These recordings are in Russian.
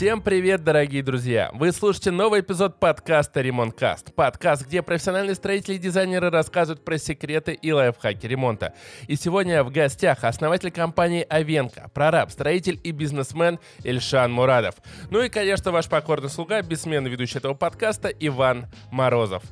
Всем привет, дорогие друзья! Вы слушаете новый эпизод подкаста «Ремонткаст». Подкаст, где профессиональные строители и дизайнеры рассказывают про секреты и лайфхаки ремонта. И сегодня в гостях основатель компании «Авенко», прораб, строитель и бизнесмен Ильшан Мурадов. Ну и, конечно, ваш покорный слуга, бессменный ведущий этого подкаста Иван Морозов.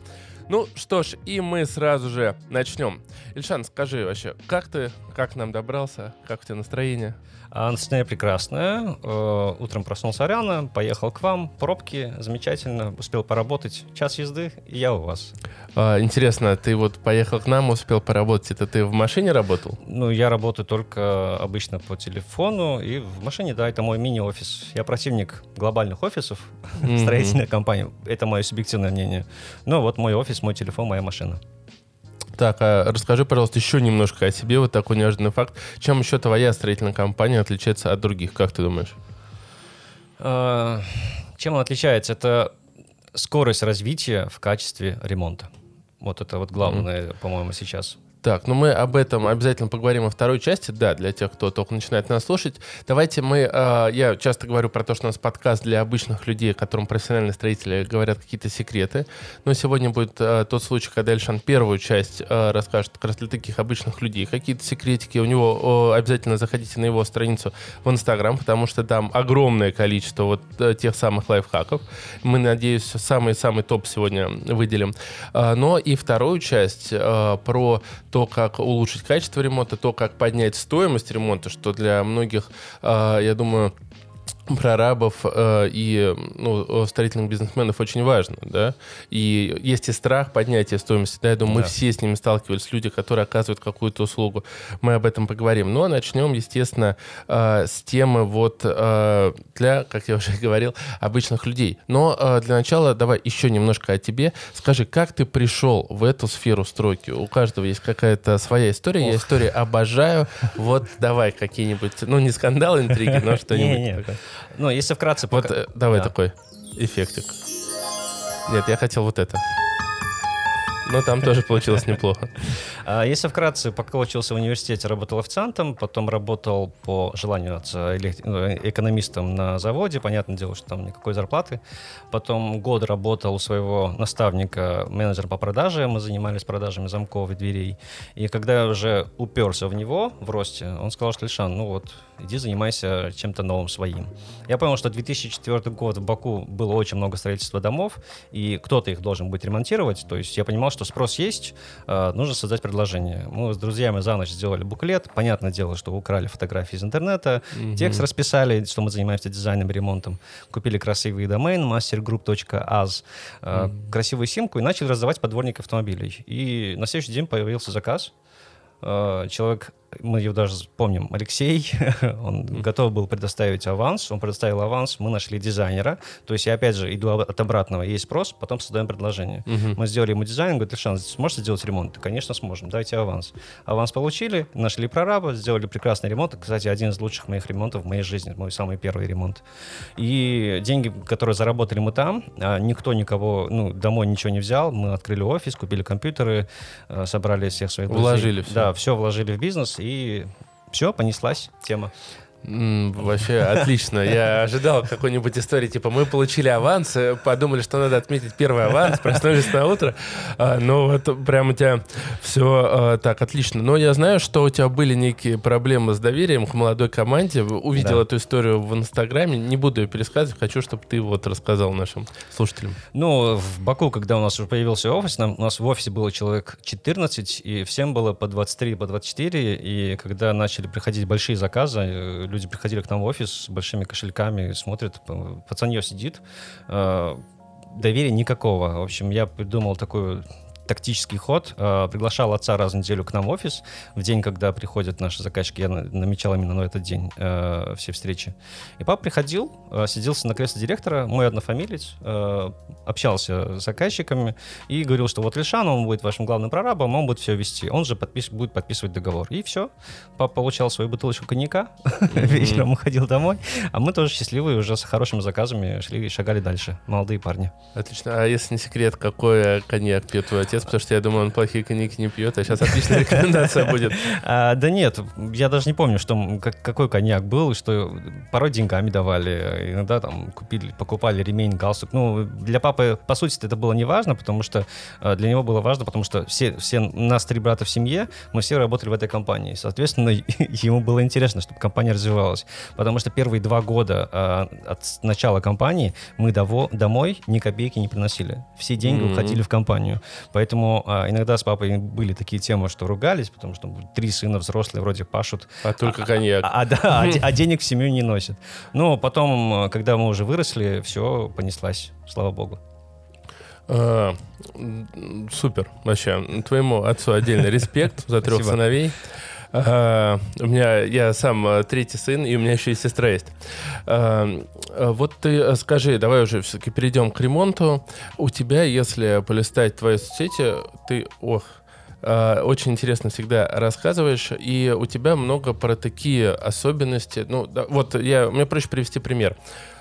Ну что ж, и мы сразу же начнем. Ильшан, скажи вообще, как ты, как нам добрался, как у тебя настроение? А настроение прекрасное. Э, утром проснулся рано, поехал к вам, пробки, замечательно, успел поработать. Час езды, и я у вас. А, интересно, ты вот поехал к нам, успел поработать, это ты в машине работал? Ну, я работаю только обычно по телефону, и в машине, да, это мой мини-офис. Я противник глобальных офисов, mm-hmm. строительной компании. Это мое субъективное мнение. Но вот мой офис, мой телефон, моя машина. Так, а расскажи, пожалуйста, еще немножко о себе, вот такой неожиданный факт. Чем еще твоя строительная компания отличается от других, как ты думаешь? А, чем она отличается? Это скорость развития в качестве ремонта. Вот это вот главное, mm-hmm. по-моему, сейчас. Так, ну мы об этом обязательно поговорим во второй части, да, для тех, кто только начинает нас слушать. Давайте мы, э, я часто говорю про то, что у нас подкаст для обычных людей, которым профессиональные строители говорят какие-то секреты, но сегодня будет э, тот случай, когда Эльшан первую часть э, расскажет как раз для таких обычных людей, какие-то секретики, у него э, обязательно заходите на его страницу в Инстаграм, потому что там огромное количество вот э, тех самых лайфхаков. Мы, надеюсь, самый-самый топ сегодня выделим. Э, но и вторую часть э, про то, как улучшить качество ремонта, то, как поднять стоимость ремонта, что для многих, а, я думаю, прорабов э, и ну, строительных бизнесменов очень важно, да, и есть и страх поднятия стоимости, да, я думаю, да. мы все с ними сталкивались, люди, которые оказывают какую-то услугу, мы об этом поговорим, но начнем, естественно, э, с темы вот э, для, как я уже говорил, обычных людей, но э, для начала давай еще немножко о тебе, скажи, как ты пришел в эту сферу стройки, у каждого есть какая-то своя история, Ох. я истории обожаю, вот давай какие-нибудь, ну не скандалы, интриги, но что-нибудь. Ну, если вкратце... Вот пока... Э, давай да. такой эффектик. Нет, я хотел вот это. Но там тоже получилось неплохо. А если вкратце, пока учился в университете, работал официантом, потом работал по желанию отца ну, экономистом на заводе, понятное дело, что там никакой зарплаты. Потом год работал у своего наставника, менеджера по продаже, мы занимались продажами замков и дверей. И когда я уже уперся в него в росте, он сказал, что Лишан, ну вот, иди занимайся чем-то новым своим. Я понял, что 2004 год в Баку было очень много строительства домов, и кто-то их должен будет ремонтировать. То есть я понимал, что спрос есть, э, нужно создать предложение. Мы с друзьями за ночь сделали буклет. Понятное дело, что украли фотографии из интернета, mm-hmm. текст расписали, что мы занимаемся дизайном и ремонтом. Купили красивый домен mastergroup.az, mm-hmm. красивую симку и начали раздавать по автомобилей. И на следующий день появился заказ. Э, человек мы его даже помним, Алексей, он mm. готов был предоставить аванс, он предоставил аванс, мы нашли дизайнера, то есть я опять же иду от обратного, есть спрос, потом создаем предложение. Mm-hmm. Мы сделали ему дизайн, он говорит, Лешан, сможете сделать ремонт? Конечно, сможем, дайте аванс. Аванс получили, нашли прораба, сделали прекрасный ремонт, кстати, один из лучших моих ремонтов в моей жизни, мой самый первый ремонт. И деньги, которые заработали мы там, а никто никого, ну, домой ничего не взял, мы открыли офис, купили компьютеры, э, собрали всех своих друзей. Вложили все. Да, все вложили в бизнес, и все, понеслась тема. Вообще отлично. Я ожидал какой-нибудь истории, типа мы получили аванс, э, подумали, что надо отметить первый аванс, проснулись на утро. А, но вот прям у тебя все а, так отлично. Но я знаю, что у тебя были некие проблемы с доверием к молодой команде. Увидел да. эту историю в Инстаграме. Не буду ее пересказывать, хочу, чтобы ты вот рассказал нашим слушателям. Ну, в Баку, когда у нас уже появился офис, нам, у нас в офисе было человек 14, и всем было по 23, по 24. И когда начали приходить большие заказы, э, люди приходили к нам в офис с большими кошельками, смотрят, пацанье сидит, э, доверия никакого. В общем, я придумал такую тактический ход. Э, приглашал отца раз в неделю к нам в офис. В день, когда приходят наши заказчики, я намечал именно на этот день э, все встречи. И папа приходил, э, сиделся на кресле директора, мой однофамилец, общался с заказчиками и говорил, что вот Лишан, он будет вашим главным прорабом, он будет все вести. Он же подпис будет подписывать договор. И все. Папа получал свою бутылочку коньяка, вечером уходил домой, а мы тоже счастливые уже с хорошими заказами шли и шагали дальше. Молодые парни. Отлично. А если не секрет, какой коньяк пьет твой отец? Молодец, потому что я думаю, он плохие коньяки не пьет, а сейчас отличная рекомендация будет. А, да нет, я даже не помню, что, какой коньяк был, что порой деньгами давали, иногда там купили, покупали ремень, галстук. Ну, для папы, по сути, это было не важно, потому что а, для него было важно, потому что все, все нас три брата в семье, мы все работали в этой компании. Соответственно, ему было интересно, чтобы компания развивалась. Потому что первые два года а, от начала компании мы дово, домой ни копейки не приносили. Все деньги mm-hmm. уходили в компанию. Поэтому а, иногда с папой были такие темы, что ругались, потому что три сына взрослые вроде пашут. А только коньяк. А, а, да, а, а денег в семью не носят. Но потом, когда мы уже выросли, все понеслась, слава богу. А, супер, вообще. Твоему отцу отдельный респект за трех сыновей. У меня я сам uh, третий сын, и у меня еще и сестра есть. Uh, вот ты скажи, давай уже все-таки перейдем к ремонту. У тебя, если полистать твои соцсети, ты, ох, очень интересно всегда рассказываешь, и у тебя много про такие особенности. Ну, да, вот я, мне проще привести пример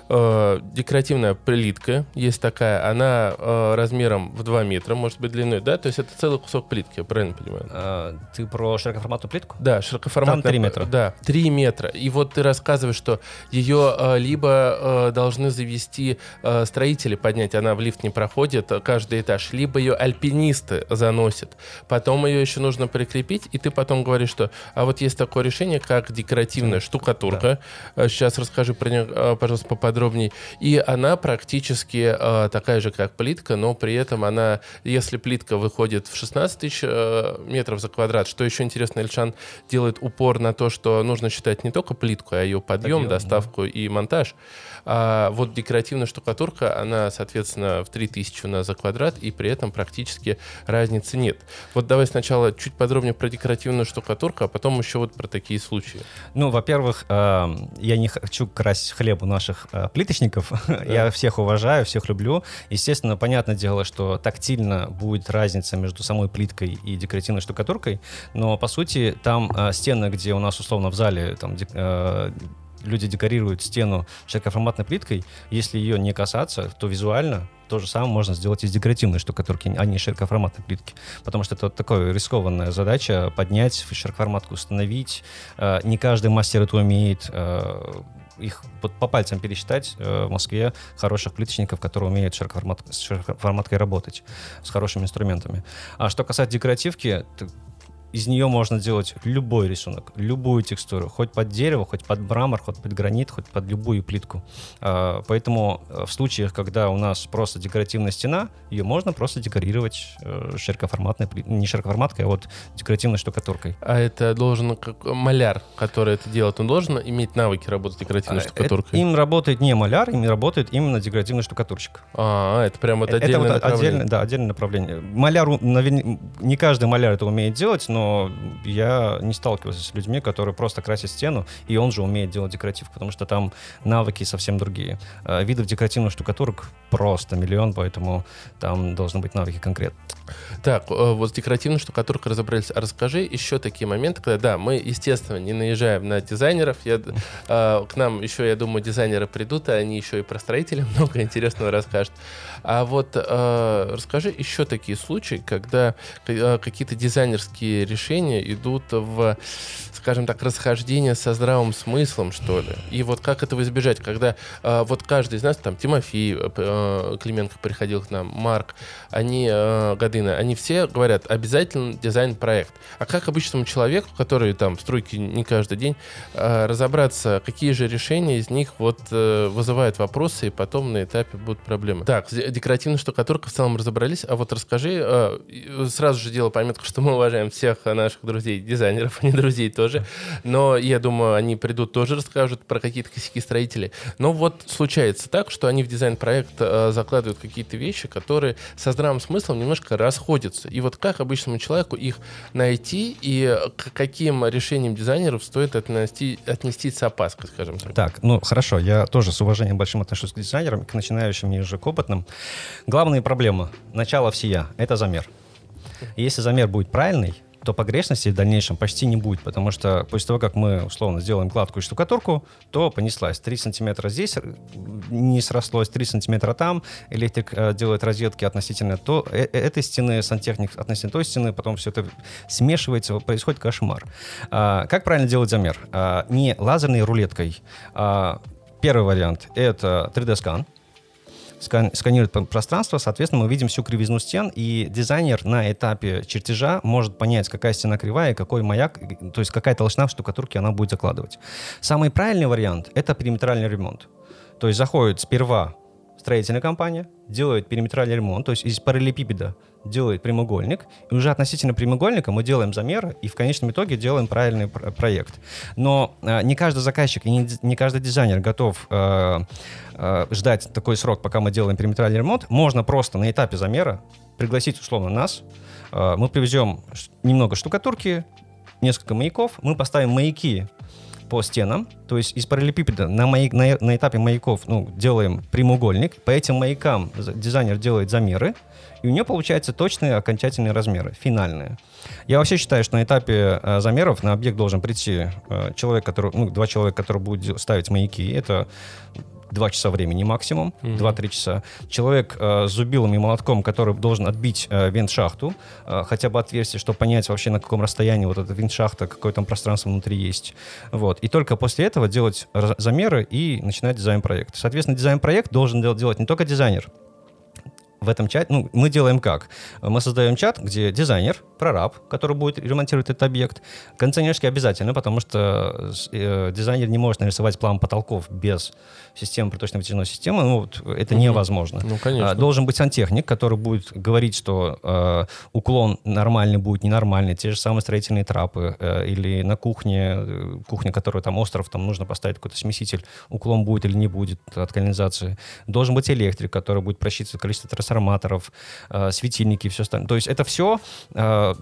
э, декоративная плитка есть такая, она э, размером в 2 метра, может быть, длиной, да? То есть это целый кусок плитки, я правильно понимаю? А, ты про широкоформатную плитку? Да, широкоформатная. Там 3 метра. Да, 3 метра. И вот ты рассказываешь, что ее э, либо э, должны завести э, строители поднять, она в лифт не проходит, каждый этаж, либо ее альпинисты заносят. Потом ее еще нужно прикрепить, и ты потом говоришь, что а вот есть такое решение, как декоративная штукатурка. Да. Сейчас расскажи про нее, э, пожалуйста, поподробнее подробнее. И она практически э, такая же, как плитка, но при этом она, если плитка выходит в 16 тысяч э, метров за квадрат, что еще интересно, Ильшан делает упор на то, что нужно считать не только плитку, а ее подъем, подъем доставку да. и монтаж. А вот декоративная штукатурка, она, соответственно, в 3000 у нас за квадрат, и при этом практически разницы нет. Вот давай сначала чуть подробнее про декоративную штукатурку, а потом еще вот про такие случаи. Ну, во-первых, э, я не хочу красть хлеб у наших э, плиточников. Да. я всех уважаю, всех люблю. Естественно, понятное дело, что тактильно будет разница между самой плиткой и декоративной штукатуркой, но, по сути, там э, стены, где у нас, условно, в зале там, люди декорируют стену широкоформатной плиткой, если ее не касаться, то визуально то же самое можно сделать из декоративной штукатурки, а не широкоформатной плитки. Потому что это такая рискованная задача поднять, широкоформатку установить. Э, не каждый мастер это умеет э, их вот по пальцам пересчитать э, в Москве хороших плиточников, которые умеют широкоформат, с широкоформаткой работать, с хорошими инструментами. А что касается декоративки, из нее можно делать любой рисунок, любую текстуру, хоть под дерево, хоть под мрамор, хоть под гранит, хоть под любую плитку. А, поэтому э, в случаях, когда у нас просто декоративная стена, ее можно просто декорировать э, широкоформатной, не широкоформаткой, а вот декоративной штукатуркой. А это должен как маляр, который это делает, он должен иметь навыки работать декоративной а, штукатуркой? им работает не маляр, им работает именно декоративный штукатурщик. А, это прям вот отдельное это вот. Отдельное, да, отдельное направление. Маляру, не каждый маляр это умеет делать, но но я не сталкивался с людьми, которые просто красят стену, и он же умеет делать декоратив, потому что там навыки совсем другие. А, видов декоративных штукатурок просто миллион, поэтому там должны быть навыки конкретно. Так, э, вот с декоративной штукатуркой разобрались. А расскажи еще такие моменты, когда, да, мы, естественно, не наезжаем на дизайнеров. Я, э, к нам еще, я думаю, дизайнеры придут, и они еще и про строителей много интересного расскажут. А вот э, расскажи еще такие случаи, когда э, какие-то дизайнерские решения идут в, скажем так, расхождение со здравым смыслом, что ли. И вот как этого избежать, когда э, вот каждый из нас, там, Тимофей э, Клименко приходил к нам, Марк, они, э, Годына, они все говорят, обязательно дизайн-проект. А как обычному человеку, который там в стройке не каждый день, э, разобраться, какие же решения из них вот э, вызывают вопросы, и потом на этапе будут проблемы. Так, декоративная штукатурка в целом разобрались, а вот расскажи, э, сразу же дело пометку, что мы уважаем всех наших друзей, дизайнеров, а не друзей тоже, но я думаю, они придут тоже расскажут про какие-то косяки строителей. Но вот случается так, что они в дизайн-проект э, закладывают какие-то вещи, которые со здравым смыслом немножко расходятся. И вот как обычному человеку их найти и к каким решениям дизайнеров стоит отнести, отнести с опаской, скажем так? Так, ну хорошо, я тоже с уважением большим отношусь к дизайнерам, к начинающим и уже к опытным. Главная проблема, начало всея, это замер. Если замер будет правильный, то погрешности в дальнейшем почти не будет, потому что после того, как мы, условно, сделаем гладкую штукатурку, то понеслась. 3 сантиметра здесь не срослось, 3 сантиметра там, электрик э, делает розетки относительно то, э, э, этой стены, сантехник относительно той стены, потом все это смешивается, происходит кошмар. А, как правильно делать замер? А, не лазерной рулеткой. А, первый вариант — это 3D-скан, скан, сканирует пространство, соответственно, мы видим всю кривизну стен, и дизайнер на этапе чертежа может понять, какая стена кривая, какой маяк, то есть какая толщина в штукатурке она будет закладывать. Самый правильный вариант — это периметральный ремонт. То есть заходит сперва строительная компания, делает периметральный ремонт, то есть из параллелепипеда делает прямоугольник, и уже относительно прямоугольника мы делаем замеры и в конечном итоге делаем правильный про- проект. Но э, не каждый заказчик и не, не каждый дизайнер готов э, э, ждать такой срок, пока мы делаем периметральный ремонт. Можно просто на этапе замера пригласить условно нас, э, мы привезем немного штукатурки, несколько маяков, мы поставим маяки по стенам, то есть из параллелепипеда на, маяк, на, на этапе маяков ну, делаем прямоугольник, по этим маякам дизайнер делает замеры, и у нее получается точные окончательные размеры, финальные. Я вообще считаю, что на этапе э, замеров на объект должен прийти э, человек, который, ну, два человека, которые будут ставить маяки. Это два часа времени максимум, mm-hmm. 2-3 часа. Человек э, с зубилом и молотком, который должен отбить э, вент-шахту, э, хотя бы отверстие, чтобы понять вообще на каком расстоянии вот эта вент-шахта, какое там пространство внутри есть. Вот. И только после этого делать замеры и начинать дизайн-проект. Соответственно, дизайн-проект должен делать не только дизайнер, в этом чате, ну, мы делаем как? Мы создаем чат, где дизайнер, прораб, который будет ремонтировать этот объект, кондиционерский обязательно, потому что э, дизайнер не может нарисовать план потолков без системы проточной вытяжной системы, ну, вот, это угу. невозможно. Ну, конечно. А, должен быть сантехник, который будет говорить, что э, уклон нормальный будет, ненормальный, те же самые строительные трапы, э, или на кухне, э, кухня, которая там остров, там нужно поставить какой-то смеситель, уклон будет или не будет от канализации. Должен быть электрик, который будет просчитывать количество трансформаторов, э, светильники и все остальное. То есть это все э,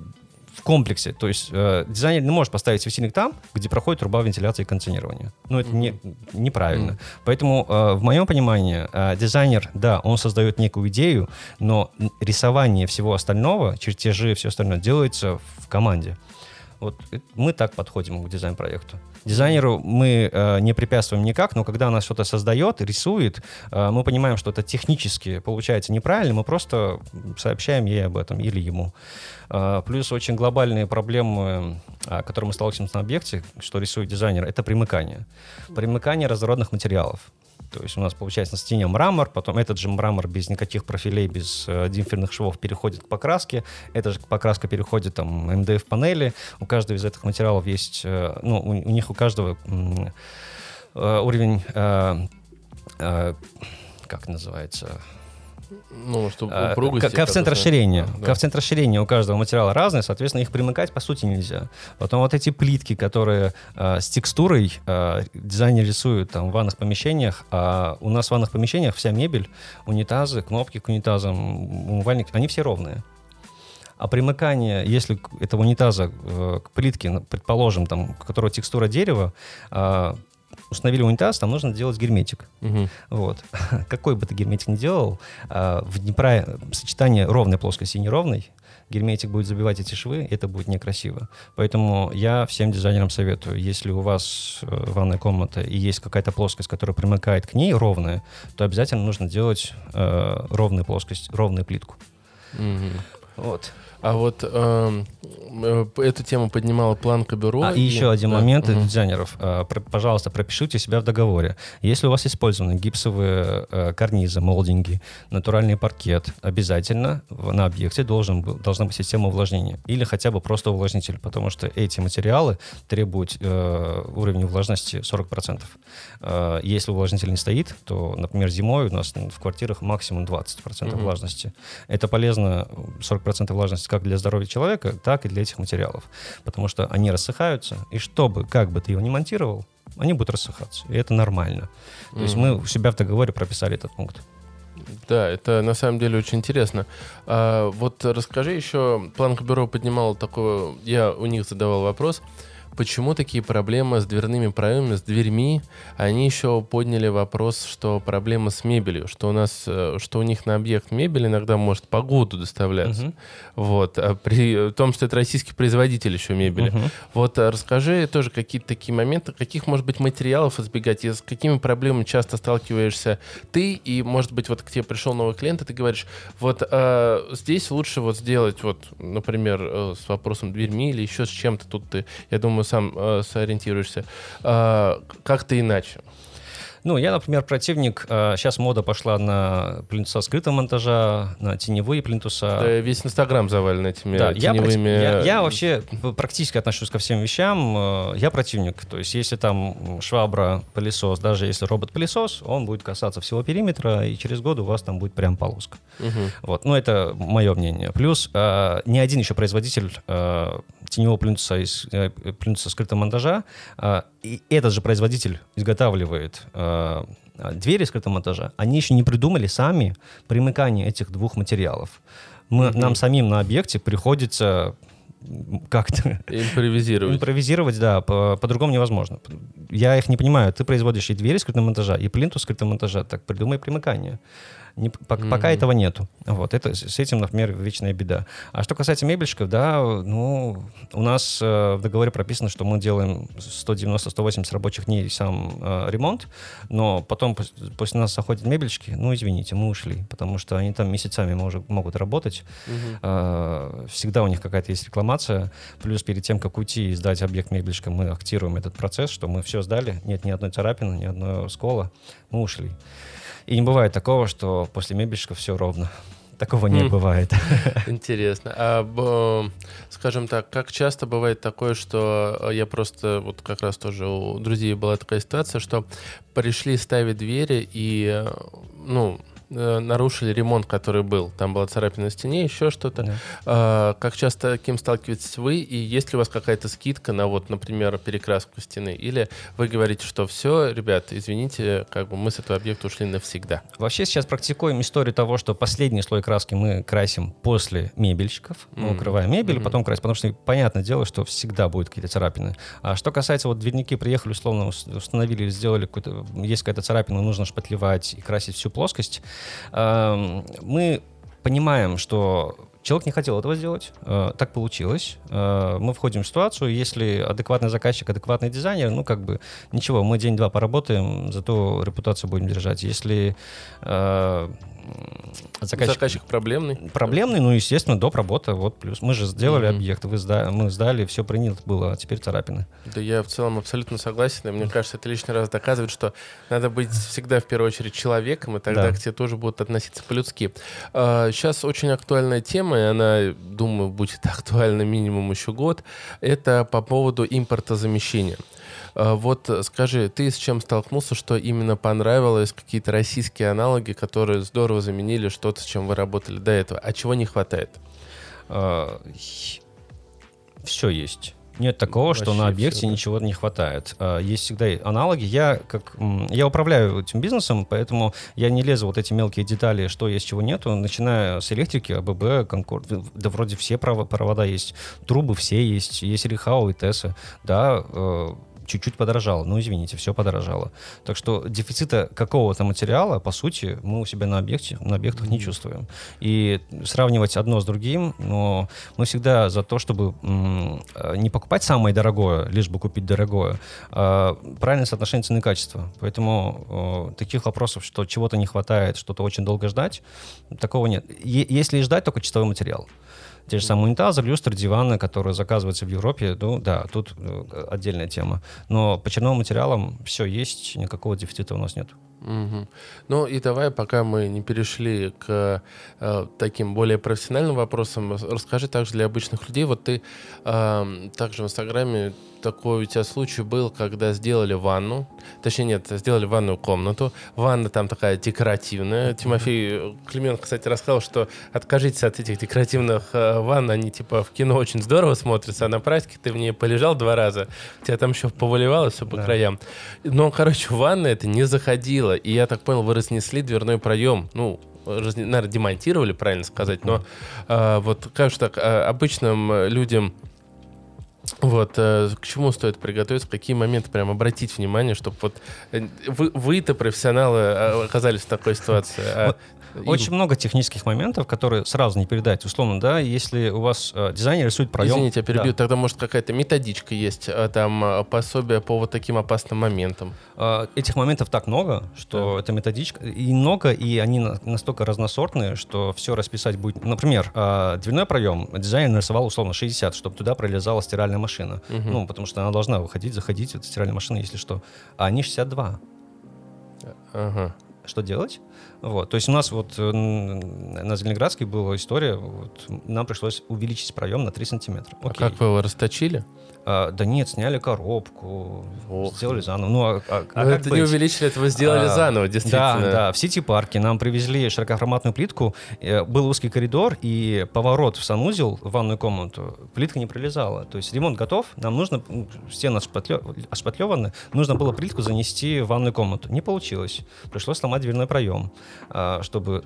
в комплексе. То есть э, дизайнер не может поставить светильник там, где проходит труба вентиляции и кондиционирования. Ну, это mm-hmm. не, неправильно. Mm-hmm. Поэтому, э, в моем понимании, э, дизайнер, да, он создает некую идею, но рисование всего остального, чертежи и все остальное делается в команде. Вот мы так подходим к дизайн-проекту. Дизайнеру мы э, не препятствуем никак, но когда она что-то создает, рисует, э, мы понимаем, что это технически получается неправильно, мы просто сообщаем ей об этом или ему. Э, плюс очень глобальные проблемы, э, которые мы сталкиваемся на объекте, что рисует дизайнер, это примыкание. Примыкание разнородных материалов. То есть у нас получается на стене мрамор, потом этот же мрамор без никаких профилей, без э, димферных швов переходит к покраске, эта же покраска переходит там МДФ-панели. У каждого из этих материалов есть, э, ну, у, у них у каждого э, уровень, э, э, как называется, ну, чтобы а, упругости... Коэффициент расширения. Да. Коэффициент расширения у каждого материала разный, соответственно, их примыкать, по сути, нельзя. Потом вот эти плитки, которые э, с текстурой э, дизайнер рисует там, в ванных помещениях, а у нас в ванных помещениях вся мебель, унитазы, кнопки к унитазам, умывальник, они все ровные. А примыкание, если этого унитаза э, к плитке, предположим, там, у которого текстура дерева, э, установили унитаз, там нужно делать герметик. Угу. Вот. Какой бы ты герметик ни делал, а, в неправ... сочетание ровной плоскости и неровной, герметик будет забивать эти швы, это будет некрасиво. Поэтому я всем дизайнерам советую, если у вас э, ванная комната и есть какая-то плоскость, которая примыкает к ней ровная, то обязательно нужно делать э, ровную плоскость, ровную плитку. Угу. Вот. А вот эм, э, эту тему поднимала планка бюро. А, и, и еще один да. момент угу. дизайнеров. Э, про, пожалуйста, пропишите себя в договоре. Если у вас использованы гипсовые э, карнизы, молдинги, натуральный паркет, обязательно на объекте должен, должна быть система увлажнения. Или хотя бы просто увлажнитель, потому что эти материалы требуют э, уровня влажности 40%. Э, если увлажнитель не стоит, то, например, зимой у нас в квартирах максимум 20% угу. влажности. Это полезно, 40% влажности как для здоровья человека, так и для этих материалов. Потому что они рассыхаются, и чтобы, как бы ты его ни монтировал, они будут рассыхаться. И это нормально. То mm-hmm. есть мы у себя в договоре прописали этот пункт. Да, это на самом деле очень интересно. А, вот расскажи еще, Планка Бюро поднимал такое, я у них задавал вопрос, почему такие проблемы с дверными проемами, с дверьми? Они еще подняли вопрос, что проблема с мебелью, что у нас, э, что у них на объект мебель иногда может погоду доставляться. Угу. Вот, а при том, что это российский производитель еще мебели. Угу. Вот а расскажи тоже какие-то такие моменты, каких, может быть, материалов избегать, и с какими проблемами часто сталкиваешься ты, и, может быть, вот к тебе пришел новый клиент, и ты говоришь, вот а, здесь лучше вот сделать, вот, например, э, с вопросом дверьми или еще с чем-то тут ты, я думаю, сам э, сориентируешься, э, как-то иначе. Ну, я, например, противник. Сейчас э, мода пошла на плинтуса скрытого монтажа, на теневые плинтуса. Да, весь Инстаграм завален этими да, теневыми... Я, я, я вообще практически отношусь ко всем вещам. Э, я противник. То есть, если там швабра, пылесос, даже если робот-пылесос, он будет касаться всего периметра, и через год у вас там будет прям полоска. Угу. Вот. Ну, это мое мнение. Плюс э, ни один еще производитель теневого плинтуса из плинтуса скрытого монтажа, и этот же производитель изготавливает э, двери скрытого монтажа, они еще не придумали сами примыкание этих двух материалов. Мы, mm-hmm. Нам самим на объекте приходится как-то... Импровизировать. Импровизировать, да, по- по-другому невозможно. Я их не понимаю. Ты производишь и двери скрытого монтажа, и плинтус скрытого монтажа, так придумай примыкание. Не, пока, mm-hmm. этого нету. Вот, это, с этим, например, вечная беда. А что касается мебельщиков, да, ну, у нас э, в договоре прописано, что мы делаем 190-180 рабочих дней сам э, ремонт, но потом после нас заходят мебельщики, ну, извините, мы ушли, потому что они там месяцами может, могут работать, mm-hmm. э, всегда у них какая-то есть рекламация, плюс перед тем, как уйти и сдать объект мебельщика, мы актируем этот процесс, что мы все сдали, нет ни одной царапины, ни одной скола, мы ушли. И не бывает такого, что после мебельщика все ровно. Такого не бывает. Интересно. А, скажем так, как часто бывает такое, что я просто, вот как раз тоже у друзей была такая ситуация, что пришли ставить двери и, ну, э, нарушили ремонт, который был. Там была царапина на стене, еще что-то. Да. А, как часто таким сталкиваетесь вы? И есть ли у вас какая-то скидка на, вот, например, перекраску стены? Или вы говорите, что все, ребят, извините, как бы мы с этого объекта ушли навсегда? Вообще сейчас практикуем историю того, что последний слой краски мы красим после мебельщиков. Мы mm-hmm. укрываем мебель, mm-hmm. потом красим. Потому что понятное дело, что всегда будут какие-то царапины. А что касается вот дверники, приехали, условно, установили, сделали какой-то, есть какая-то царапина, нужно шпатлевать и красить всю плоскость, мы понимаем, что Человек не хотел этого сделать, э, так получилось. Э, мы входим в ситуацию, если адекватный заказчик, адекватный дизайнер, ну как бы ничего, мы день-два поработаем, зато репутацию будем держать. Если э, заказчик, заказчик проблемный. Проблемный, ну, естественно, доп. работа. Вот плюс. Мы же сделали mm-hmm. объект, вы сда- мы сдали, все принято было, а теперь царапины. Да я в целом абсолютно согласен. И мне кажется, это лишний раз доказывает, что надо быть всегда в первую очередь человеком, и тогда да. к тебе тоже будут относиться по-людски. Сейчас а, очень актуальная тема, и она, думаю, будет актуальна минимум еще год. Это по поводу импортозамещения. А, вот скажи, ты с чем столкнулся, что именно понравилось, какие-то российские аналоги, которые здорово заменили что-то, с чем вы работали до этого, а чего не хватает? А, все есть. Нет такого, Вообще что на объекте все, да. ничего не хватает. Есть всегда аналоги. Я как я управляю этим бизнесом, поэтому я не лезу вот эти мелкие детали, что есть, чего нету, начиная с электрики, АББ, Конкорд, да вроде все провода есть, трубы все есть, есть Рихау и Теса, да, э, чуть-чуть подорожало. Ну, извините, все подорожало. Так что дефицита какого-то материала, по сути, мы у себя на объекте, на объектах не чувствуем. И сравнивать одно с другим, но мы всегда за то, чтобы не покупать самое дорогое, лишь бы купить дорогое, а правильное соотношение цены и качества. Поэтому таких вопросов, что чего-то не хватает, что-то очень долго ждать, такого нет. Если ждать, только чистовой материал. Те же самые унитазы, люстры, диваны, которые заказываются в Европе, ну да, тут э, отдельная тема. Но по черновым материалам все есть, никакого дефицита у нас нет. Угу. Ну и давай, пока мы не перешли к э, таким более профессиональным вопросам, расскажи также для обычных людей. Вот ты э, также в Инстаграме такой у тебя случай был, когда сделали ванну, точнее нет, сделали ванную комнату. Ванна там такая декоративная. Тимофей Клименко, кстати, рассказал, что откажитесь от этих декоративных э, ванн, они типа в кино очень здорово смотрятся, а на практике ты в ней полежал два раза, тебя там еще повыливало все по да. краям. Но, короче, ванна это не заходила, и я так понял, вы разнесли дверной проем, ну, наверное, демонтировали, правильно сказать, но э, вот, кажется, так, э, обычным людям Вот, э, к чему стоит приготовиться, какие моменты прям обратить внимание, чтобы вот э, вы, вы-то профессионалы э, оказались в такой ситуации. А им... Очень много технических моментов, которые сразу не передать. Условно, да, если у вас э, дизайнер рисует проем... Извините, я перебью. Да. Тогда, может, какая-то методичка есть, а, там а, пособие по вот таким опасным моментам? Э, этих моментов так много, что да. это методичка. И много, и они настолько разносортные, что все расписать будет... Например, э, дверной проем дизайнер нарисовал условно 60, чтобы туда пролезала стиральная машина. Угу. Ну, потому что она должна выходить, заходить, эта стиральная машина, если что. А они 62. Ага. Что делать? Вот. То есть у нас вот э, на Зеленоградской была история, вот, нам пришлось увеличить проем на 3 сантиметра. А как вы его расточили? А, да нет, сняли коробку, Ох. сделали заново. Ну, а, а, а это быть? не увеличили, это вы сделали а, заново, действительно. Да, да. В Сити-парке нам привезли широкоформатную плитку, э, был узкий коридор и поворот в санузел, в ванную комнату, плитка не пролезала. То есть ремонт готов, нам нужно, стены ошпатлеваны, нужно было плитку занести в ванную комнату. Не получилось. Пришлось сломать дверной проем, а, чтобы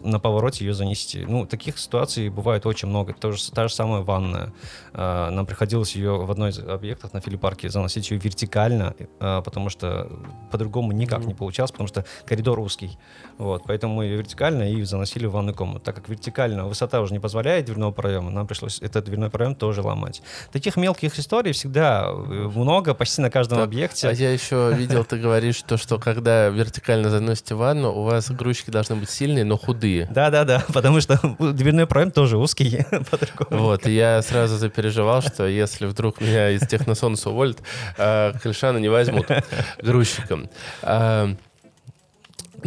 на повороте ее занести. Ну, таких ситуаций бывает очень много. То же, та же самая ванная. А, нам приходилось ее в одной из объектов на Филиппарке заносить ее вертикально, а, потому что по-другому никак не получалось, потому что коридор узкий. Вот, поэтому мы ее вертикально и заносили в ванную комнату. Так как вертикально высота уже не позволяет дверного проема, нам пришлось этот дверной проем тоже ломать. Таких мелких историй всегда э, много, почти на каждом так, объекте. А я еще видел, ты говоришь, то, что когда вертикально заносите ванну, у вас грузчики должны быть сильные, но худые. Да-да-да, потому что дверной проем тоже узкий. Вот, и я сразу запереживал, что если вдруг меня из Техносонуса уволят, а, Крышана не возьмут грузчиком. А,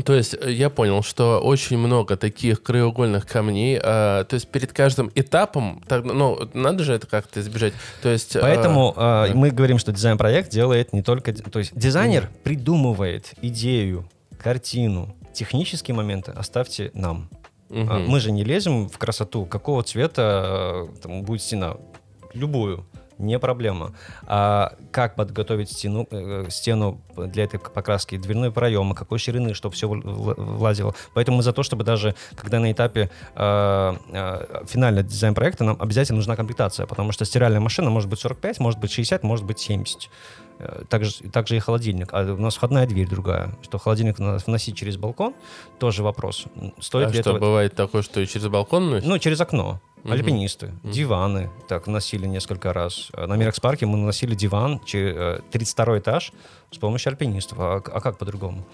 то есть э, я понял, что очень много таких краеугольных камней. Э, то есть перед каждым этапом, так, ну, надо же это как-то избежать. То есть, Поэтому э, э, мы говорим, что дизайн-проект делает не только... То есть дизайнер придумывает идею, картину, технические моменты оставьте нам. Угу. Мы же не лезем в красоту, какого цвета э, там, будет стена. Любую не проблема. А как подготовить стену, э, стену для этой покраски, дверной проем, какой ширины, чтобы все влазило. Поэтому мы за то, чтобы даже, когда на этапе э, э, финального дизайн-проекта, нам обязательно нужна комплектация, потому что стиральная машина может быть 45, может быть 60, может быть 70. Э, также, также и холодильник. А у нас входная дверь другая. Что холодильник вносить через балкон, тоже вопрос. Стоит а ли что, этого... бывает такое, что и через балкон носит? Ну, через окно. Угу. Альпинисты, угу. диваны, так, носили несколько раз. На Мирекс-парке мы носили диван, 32 э, этаж, с помощью альпинистов. А, а как по-другому?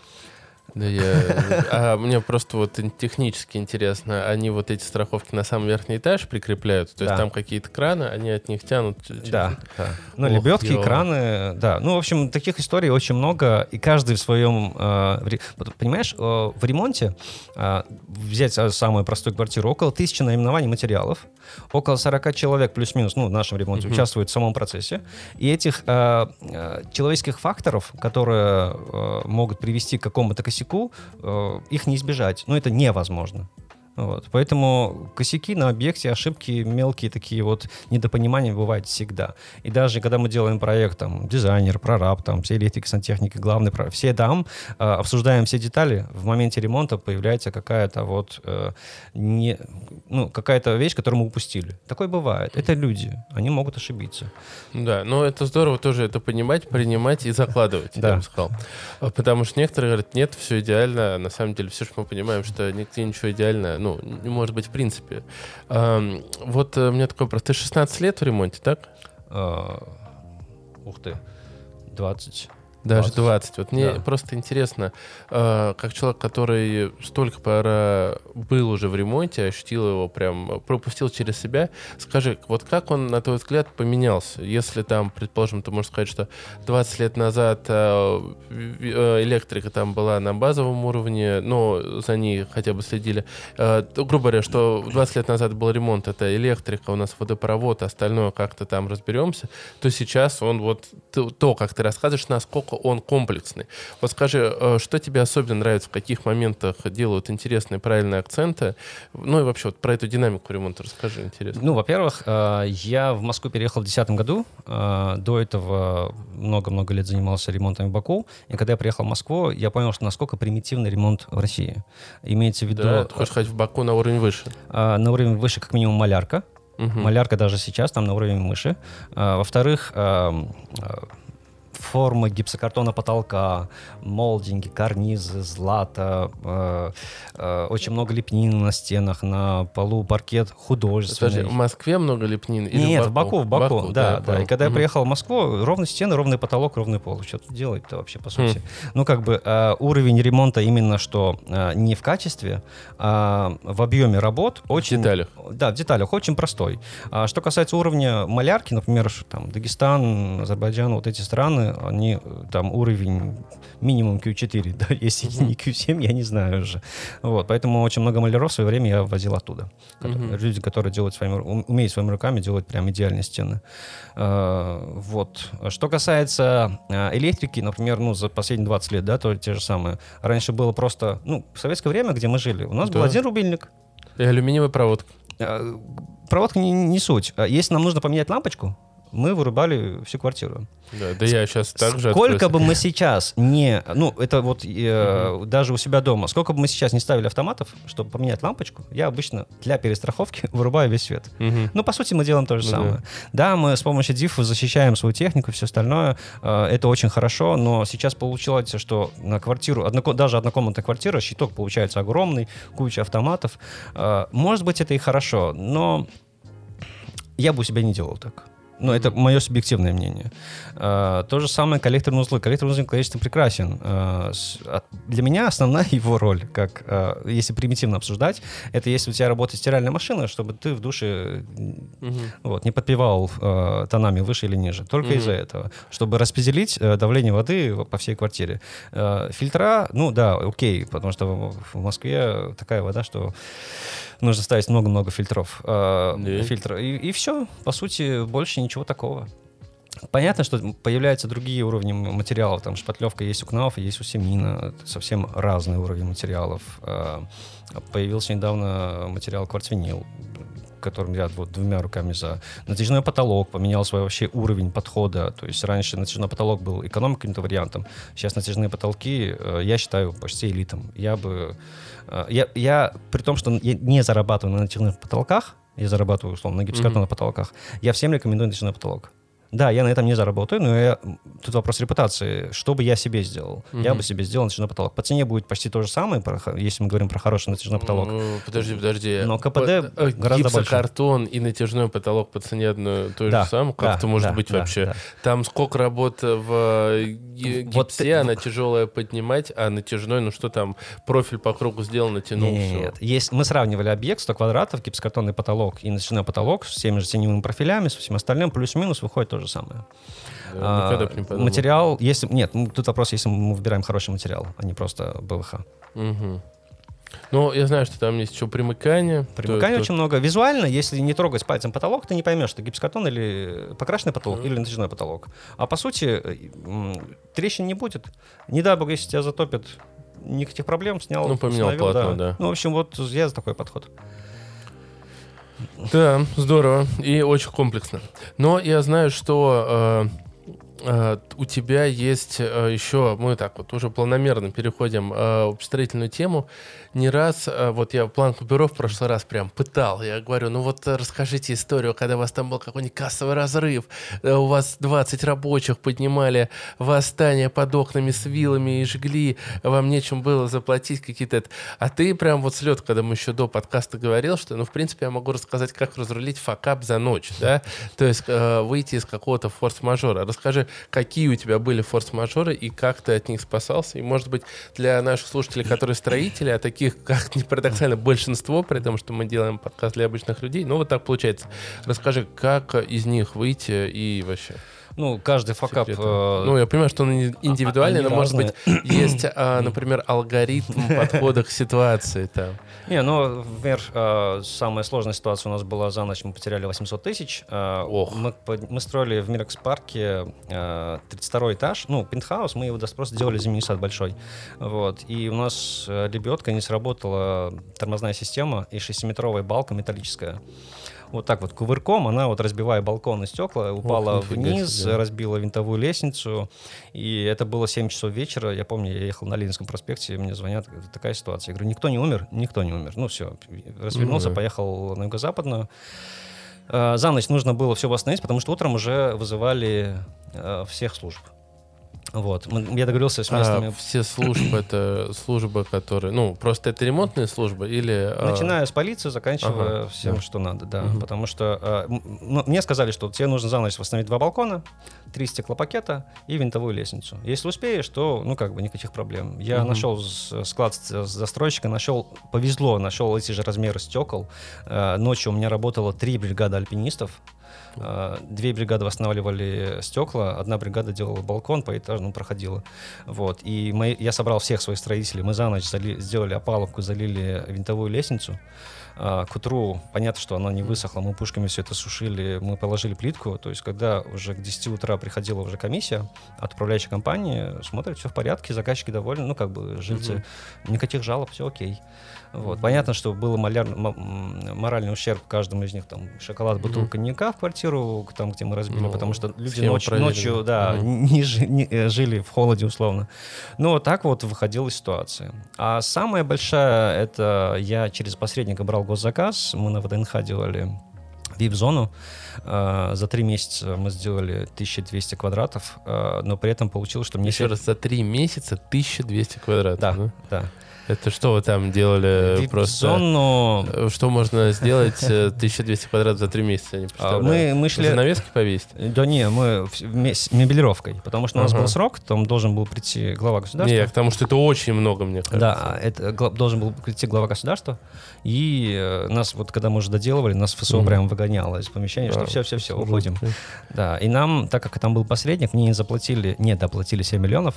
Да я... А мне просто вот технически интересно, они вот эти страховки на самый верхний этаж прикрепляют, то есть да. там какие-то краны, они от них тянут. Да, да. Ну, лебедки, ё. краны, да. Ну, в общем, таких историй очень много, и каждый в своем... Э, понимаешь, э, в ремонте э, взять самую простую квартиру, около тысячи наименований материалов, около 40 человек плюс-минус, ну, в нашем ремонте, uh-huh. участвуют в самом процессе, и этих человеческих факторов, которые могут привести к какому-то косяку, косяку, э, их не избежать. Но это невозможно. Вот. Поэтому косяки на объекте, ошибки мелкие такие вот недопонимания бывают всегда. И даже когда мы делаем проект, там, дизайнер, прораб, там, все электрики, сантехники, главный прораб, все там, э, обсуждаем все детали, в моменте ремонта появляется какая-то вот э, не, ну, какая-то вещь, которую мы упустили. Такое бывает. Это люди. Они могут ошибиться. Да, но это здорово тоже это понимать, принимать и закладывать, да. я бы сказал. Потому что некоторые говорят, нет, все идеально. На самом деле, все, что мы понимаем, что нигде ничего идеально, ну, может быть в принципе. Вот э, у меня такой вопрос. Ты 16 лет в ремонте, так? А, ух ты. 20. Даже 20. Вот мне да. просто интересно, э, как человек, который столько пора был уже в ремонте, ощутил его прям, пропустил через себя, скажи, вот как он, на твой взгляд, поменялся? Если там, предположим, ты можешь сказать, что 20 лет назад э, э, электрика там была на базовом уровне, но за ней хотя бы следили. Э, грубо говоря, что 20 лет назад был ремонт, это электрика, у нас водопровод, остальное как-то там разберемся, то сейчас он вот то, то как ты рассказываешь, насколько он комплексный. Вот скажи, э, что тебе особенно нравится, в каких моментах делают интересные, правильные акценты? Ну и вообще вот про эту динамику ремонта расскажи, интересно. Ну, во-первых, э, я в Москву переехал в 2010 году. Э, до этого много-много лет занимался ремонтом в Баку. И когда я приехал в Москву, я понял, что насколько примитивный ремонт в России. Имеется в виду... Да, ты хочешь сказать, в Баку на уровень выше? На уровень выше, как минимум, малярка. Угу. Малярка даже сейчас там на уровне мыши. А, во-вторых, а, формы гипсокартона потолка, молдинги, карнизы, злато, э, э, очень много лепнины на стенах, на полу паркет художественный. Подожди, в Москве много лепнины? Нет, в Баку, в Баку, Баку да, да. да. И когда угу. я приехал в Москву, ровные стены, ровный потолок, ровный пол. Что тут делать-то вообще, по сути? Хм. Ну, как бы э, уровень ремонта именно что э, не в качестве, а в объеме работ. Очень, в деталях. Да, в деталях, очень простой. А что касается уровня малярки, например, там, Дагестан, Азербайджан, вот эти страны, они там уровень минимум Q4, да, если не Q7, я не знаю уже. Вот, поэтому очень много маляров в свое время я возил оттуда. Mm-hmm. Люди, которые делают своими, умеют своими руками делать прям идеальные стены. А, вот. Что касается а, электрики, например, ну, за последние 20 лет, да, то те же самые. Раньше было просто, ну, в советское время, где мы жили, у нас да. был один рубильник. И алюминиевая проводка. А, проводка не, не суть. Если нам нужно поменять лампочку, мы вырубали всю квартиру. Да, да я сейчас так же Сколько открылся. бы мы сейчас не... Ну, это вот э, угу. даже у себя дома. Сколько бы мы сейчас не ставили автоматов, чтобы поменять лампочку, я обычно для перестраховки вырубаю весь свет. Угу. Ну, по сути, мы делаем то же ну, самое. Да. да, мы с помощью дифа защищаем свою технику, все остальное. Э, это очень хорошо, но сейчас получилось, что на квартиру, одноко, даже однокомнатная квартира, щиток получается огромный, куча автоматов. Э, может быть, это и хорошо, но я бы у себя не делал так. Ну, это мое субъективное мнение. А, то же самое коллекторные узлы. Коллекторный узел, конечно, прекрасен. А, для меня основная его роль, как а, если примитивно обсуждать, это если у тебя работает стиральная машина, чтобы ты в душе угу. вот, не подпевал тонами выше или ниже. Только угу. из-за этого. Чтобы распределить э, давление воды по всей квартире. Фильтра, ну да, окей, потому что в Москве такая вода, что нужно ставить много-много фильтров. Э, фильтра. И, и все. По сути, больше ничего такого. Понятно, что появляются другие уровни материалов. Там шпатлевка есть у КНАУФа, есть у Семина. Это совсем разные уровни материалов. Э, появился недавно материал кварцвинил которым я вот двумя руками за. Натяжной потолок поменял свой вообще уровень подхода. То есть раньше натяжной потолок был эконом каким-то вариантом. Сейчас натяжные потолки э, я считаю почти элитом. Я бы... Э, я, я при том, что я не зарабатываю на натяжных потолках, я зарабатываю, условно, на гипсокартонных mm-hmm. потолках, я всем рекомендую натяжной потолок. Да, я на этом не заработаю, но я... тут вопрос репутации. Что бы я себе сделал? Угу. Я бы себе сделал натяжной потолок. По цене будет почти то же самое, если мы говорим про хороший натяжной потолок. Ну, подожди, подожди. Но КПД по, э, гораздо больше. картон и натяжной потолок по цене одно то да, же самое? Как да, это может да, быть да, вообще? Да. Там сколько работ в э, гипсе, вот, она тяжелая поднимать, а натяжной, ну что там, профиль по кругу сделал, натянул, Нет, все. Есть, мы сравнивали объект 100 квадратов, гипсокартонный потолок и натяжной потолок с теми же теневыми профилями, со всем остальным, плюс-минус выходит то же самое. а, материал, если... Нет, ну, тут вопрос, если мы выбираем хороший материал, а не просто БВХ. Угу. Ну, я знаю, что там есть еще примыкание. Примыкание то, очень то... много. Визуально, если не трогать пальцем потолок, ты не поймешь, что гипсокартон или покрашенный потолок, mm. или натяжной потолок. А по сути, трещин не будет. Не дай бог, если тебя затопит, никаких проблем, снял, Ну, поменял полотно, да. да. Ну, в общем, вот я за такой подход. Да, здорово и очень комплексно. Но я знаю, что э, у тебя есть uh, еще, мы так вот уже планомерно переходим uh, в строительную тему. Не раз, э, вот я планку бюро в прошлый раз прям пытал, я говорю, ну вот расскажите историю, когда у вас там был какой-нибудь кассовый разрыв, э, у вас 20 рабочих поднимали восстание под окнами с вилами и жгли, вам нечем было заплатить какие-то... А ты прям вот слет, когда мы еще до подкаста говорил, что, ну, в принципе, я могу рассказать, как разрулить факап за ночь, да, то есть э, выйти из какого-то форс-мажора. Расскажи, какие у тебя были форс-мажоры и как ты от них спасался, и, может быть, для наших слушателей, которые строители, а таких как ни парадоксально, большинство, при том, что мы делаем подкаст для обычных людей. Ну, вот так получается. Расскажи, как из них выйти и вообще... Ну, каждый факап... Э... Ну, я понимаю, что он индивидуальный, но, может быть, есть, а, например, алгоритм подхода к ситуации там. Не, ну, например, э, самая сложная ситуация у нас была за ночь, мы потеряли 800 тысяч. Э, Ох. Мы, мы строили в Мирекс-парке 32 этаж, ну, пентхаус, мы его просто делали зимний сад большой. Вот, и у нас лебедка не сработала тормозная система и 6-метровая балка металлическая вот так вот кувырком, она вот разбивая балкон и стекла, упала Ох, вниз, себе. разбила винтовую лестницу, и это было 7 часов вечера, я помню, я ехал на Ленинском проспекте, мне звонят, такая ситуация. Я говорю, никто не умер? Никто не умер. Ну все, развернулся, mm-hmm. поехал на юго-западную, Э, за ночь нужно было все восстановить, потому что утром уже вызывали э, всех служб. Вот. Я договорился с местными... А все службы — это службы, которые... Ну, просто это ремонтные службы или... А, Начиная с полиции, заканчивая ага, всем, да. что надо, да. Угу. Потому что э, ну, мне сказали, что тебе нужно за ночь восстановить два балкона, три стеклопакета и винтовую лестницу. Если успеешь, то, ну, как бы, никаких проблем. Я угу. нашел склад застройщика, нашел... Повезло, нашел эти же размеры стекол. Э, ночью у меня работало три бригады альпинистов. А, две бригады восстанавливали стекла, одна бригада делала балкон по этажному проходила. Вот. И мы, я собрал всех своих строителей, мы за ночь зали, сделали опалубку, залили винтовую лестницу. А, к утру понятно, что она не высохла, мы пушками все это сушили, мы положили плитку. То есть, когда уже к 10 утра приходила уже комиссия от управляющей компании, смотрят, все в порядке, заказчики довольны, ну, как бы жильцы, угу. никаких жалоб, все окей. Вот. Понятно, что был маляр, моральный ущерб каждому из них, там, шоколад, бутылка mm-hmm. коньяка в квартиру, там, где мы разбили, ну, потому что люди ночь, ночью, да, mm-hmm. не, не, э, жили в холоде условно. Вот так вот выходила ситуация. А самая большая, это я через посредника брал госзаказ, мы на ВДНХ делали VIP-зону. Э, за три месяца мы сделали 1200 квадратов, э, но при этом получилось, что мне... Еще раз, за три месяца 1200 квадратов? Да, да. да. Это что вы там делали? Вип просто что можно сделать 1200 э, квадратов за три месяца? Не а, мы, мы шли... Занавески повесить? Да не, мы с мебелировкой, потому что у нас ага. был срок, там должен был прийти глава государства. Не, потому что это очень много, мне кажется. Да, это должен был прийти глава государства, и э, нас вот, когда мы уже доделывали, нас ФСО mm. прям выгоняло из помещения, что все-все-все, уходим. Да, и нам, так как там был посредник, мне не заплатили, не доплатили 7 миллионов,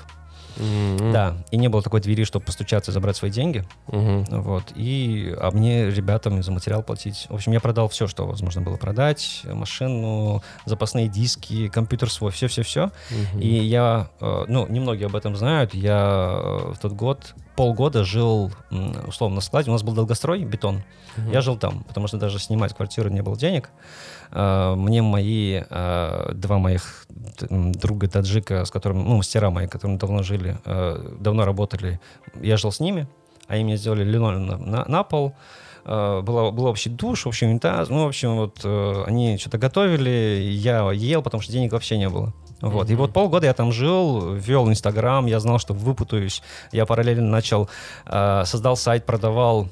Mm-hmm. Да, и не было такой двери, чтобы постучаться и забрать свои деньги. Mm-hmm. Вот. И, а мне ребятам за материал платить. В общем, я продал все, что возможно было продать. Машину, запасные диски, компьютер свой, все-все-все. Mm-hmm. И я, э, ну, немногие об этом знают, я э, в тот год полгода жил, условно, на складе. У нас был долгострой, бетон. Угу. Я жил там, потому что даже снимать квартиру не было денег. А, мне мои а, два моих друга таджика, с которыми, ну, мастера мои, которые давно жили, а, давно работали, я жил с ними, они мне сделали линолеум на, на, на пол, было, был общий душ, общий унитаз. Ну, в общем, вот они что-то готовили, я ел, потому что денег вообще не было. Вот. Mm-hmm. И вот полгода я там жил, вел Инстаграм, я знал, что выпутаюсь. Я параллельно начал, э, создал сайт, продавал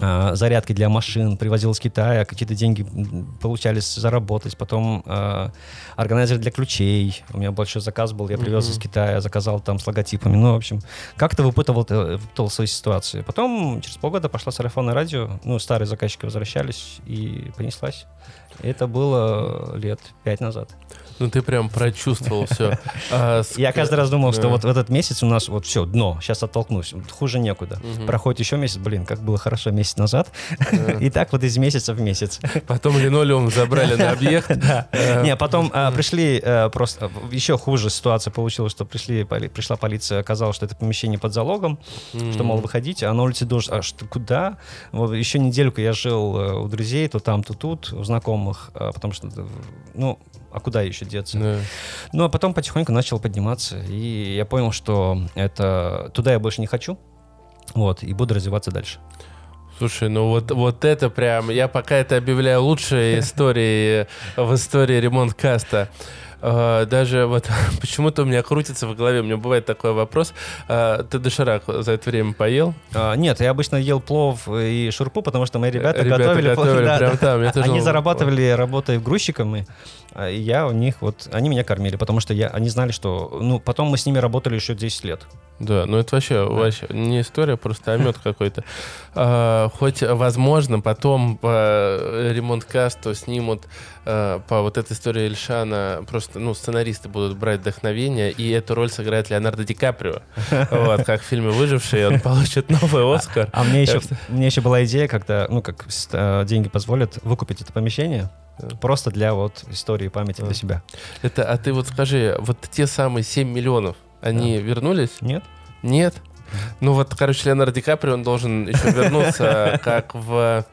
э, зарядки для машин, привозил из Китая, какие-то деньги получались заработать. Потом э, органайзер для ключей. У меня большой заказ был, я привез mm-hmm. из Китая, заказал там с логотипами. Ну, в общем, как-то выпытывал, э, выпытывал свои ситуации. Потом через полгода пошла сарафанное радио. Ну, старые заказчики возвращались и понеслась. Это было лет пять назад. Ну, ты прям прочувствовал все. А, Я каждый раз думал, что вот в этот месяц у нас вот все, дно, сейчас оттолкнусь, хуже некуда. Проходит еще месяц, блин, как было хорошо месяц назад. И так вот из месяца в месяц. Потом линолеум забрали на объект. Э, Не, потом а, пришли э, просто, еще хуже ситуация получилась, что пришли, пришла полиция, оказалось, что это помещение под залогом, что, мол, выходите, а на улице дождь, а что, куда? Еще недельку я жил э, у друзей, то там, то тут, у знакомых, потому что, ну, а куда еще деться? Да. Ну, а потом потихоньку начал подниматься, и я понял, что это туда я больше не хочу, вот, и буду развиваться дальше. Слушай, ну вот, вот это прям, я пока это объявляю лучшей историей в истории ремонт каста. А, даже вот почему-то у меня крутится в голове, у меня бывает такой вопрос. А, ты доширак за это время поел? А, нет, я обычно ел плов и шурпу, потому что мои ребята, ребята готовили. готовили да, прям да. там. Они зарабатывали, работая грузчиками. А я у них вот, они меня кормили, потому что я, они знали, что, ну, потом мы с ними работали еще 10 лет. Да, ну это вообще, вообще не история, просто омет какой-то. А, хоть, возможно, потом по ремонт касту снимут а, по вот этой истории Ильшана, просто, ну, сценаристы будут брать вдохновение, и эту роль сыграет Леонардо Ди Каприо. Вот, как в фильме «Выживший», он получит новый Оскар. А, а мне еще, мне еще была идея, когда, ну, как э, деньги позволят, выкупить это помещение, Просто для вот истории памяти для себя. Это, а ты вот скажи, вот те самые 7 миллионов, они вернулись? Нет. Нет? Ну вот, короче, Леонардо Ди Каприо, он должен еще вернуться, как в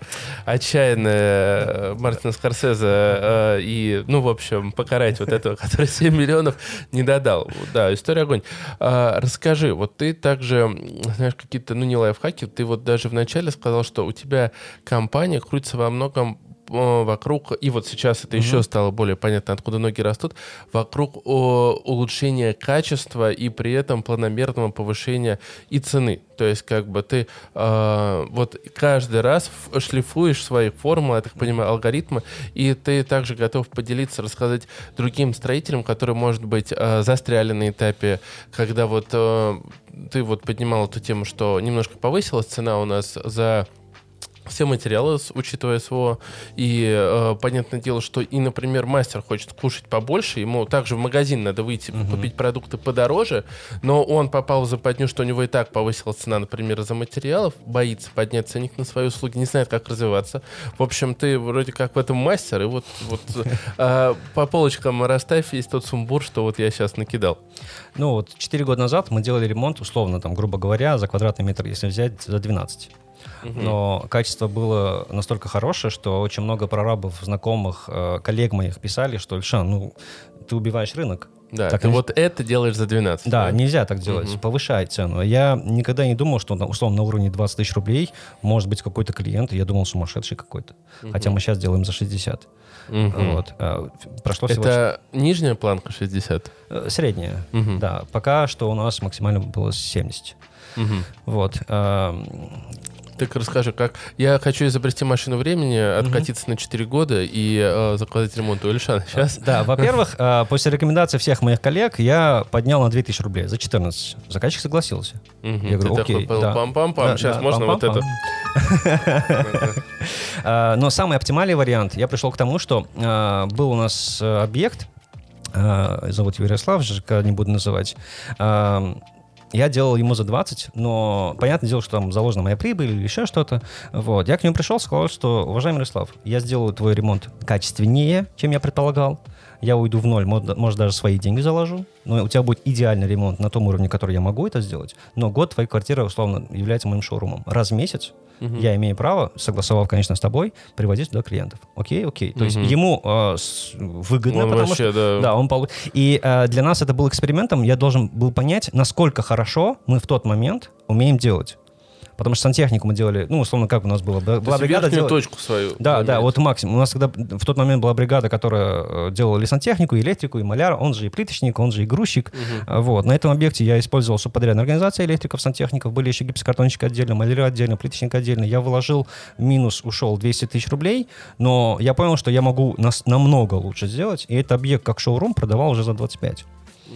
отчаянное э, Мартина Скорсезе, э, и, ну, в общем, покарать вот этого, который 7 миллионов не додал. Да, история огонь. А, расскажи, вот ты также, знаешь, какие-то, ну, не лайфхаки, ты вот даже вначале сказал, что у тебя компания крутится во многом вокруг, и вот сейчас это еще стало более понятно, откуда ноги растут, вокруг о, улучшения качества и при этом планомерного повышения и цены. То есть как бы ты э, вот каждый раз шлифуешь свои формулы, я так понимаю, алгоритмы, и ты также готов поделиться, рассказать другим строителям, которые, может быть, э, застряли на этапе, когда вот э, ты вот поднимал эту тему, что немножко повысилась цена у нас за все материалы, учитывая СВО. И э, понятное дело, что и, например, мастер хочет кушать побольше, ему также в магазин надо выйти, uh-huh. купить продукты подороже, но он попал в западню, что у него и так повысилась цена, например, за материалов, боится поднять ценник на свои услуги, не знает, как развиваться. В общем, ты вроде как в этом мастер, и вот, вот э, по полочкам расставь есть тот сумбур, что вот я сейчас накидал. Ну вот 4 года назад мы делали ремонт, условно, там, грубо говоря, за квадратный метр, если взять, за 12 но качество было настолько хорошее, что очень много прорабов, знакомых, э, коллег моих писали, что Ильшан, ну, ты убиваешь рынок. Да, так ты нельзя... вот это делаешь за 12. Да, да? нельзя так делать, угу. повышай цену. Я никогда не думал, что, условно, на уровне 20 тысяч рублей может быть какой-то клиент, я думал, сумасшедший какой-то. Угу. Хотя мы сейчас делаем за 60. Угу. Вот. А, прошло всего... Это нижняя планка 60? Э, средняя, угу. да. Пока что у нас максимально было 70. Угу. Вот. Так расскажи, как... Я хочу изобрести машину времени, откатиться на 4 года и э, закладывать ремонт у Ильшана сейчас. Да, во-первых, э, после рекомендации всех моих коллег я поднял на 2000 рублей за 14. Заказчик согласился. Я говорю, окей. Пам-пам-пам, сейчас можно вот это. Э, но самый оптимальный вариант, я пришел к тому, что э, был у нас объект, зовут его Ярослав, ЖК не буду называть, я делал ему за 20, но понятное дело, что там заложена моя прибыль или еще что-то. Вот. Я к нему пришел, сказал, что, уважаемый Ярослав, я сделаю твой ремонт качественнее, чем я предполагал я уйду в ноль, может, даже свои деньги заложу, но у тебя будет идеальный ремонт на том уровне, который я могу это сделать, но год твоей квартиры, условно, является моим шоурумом. Раз в месяц угу. я имею право, согласовав, конечно, с тобой, приводить туда клиентов. Окей, окей. То угу. есть ему э, с, выгодно, он потому вообще, что... Да, да он пол... И э, для нас это был экспериментом, я должен был понять, насколько хорошо мы в тот момент умеем делать. Потому что сантехнику мы делали, ну, условно, как у нас было. Была То бригада делала... точку свою. Да, заметить. да, вот максимум. У нас тогда в тот момент была бригада, которая э, делала и сантехнику, и электрику, и маляр, он же и плиточник, он же и грузчик. Угу. Вот. На этом объекте я использовал субподрядную организацию электриков, сантехников, были еще гипсокартонщики отдельно, маляры отдельно, плиточник отдельно. Я вложил минус, ушел 200 тысяч рублей, но я понял, что я могу нас намного лучше сделать, и этот объект как шоурум продавал уже за 25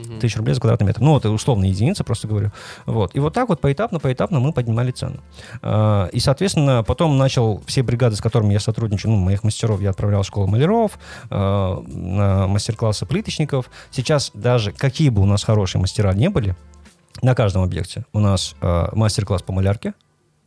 угу. тысяч рублей за квадратный метр. Ну, это условная единица, просто говорю. Вот. И вот так вот поэтапно, поэтапно мы поднимали цену. А, и, соответственно, потом начал все бригады, с которыми я сотрудничаю, ну, моих мастеров я отправлял в школу маляров, а, на мастер-классы плиточников. Сейчас даже какие бы у нас хорошие мастера не были, на каждом объекте у нас а, мастер-класс по малярке,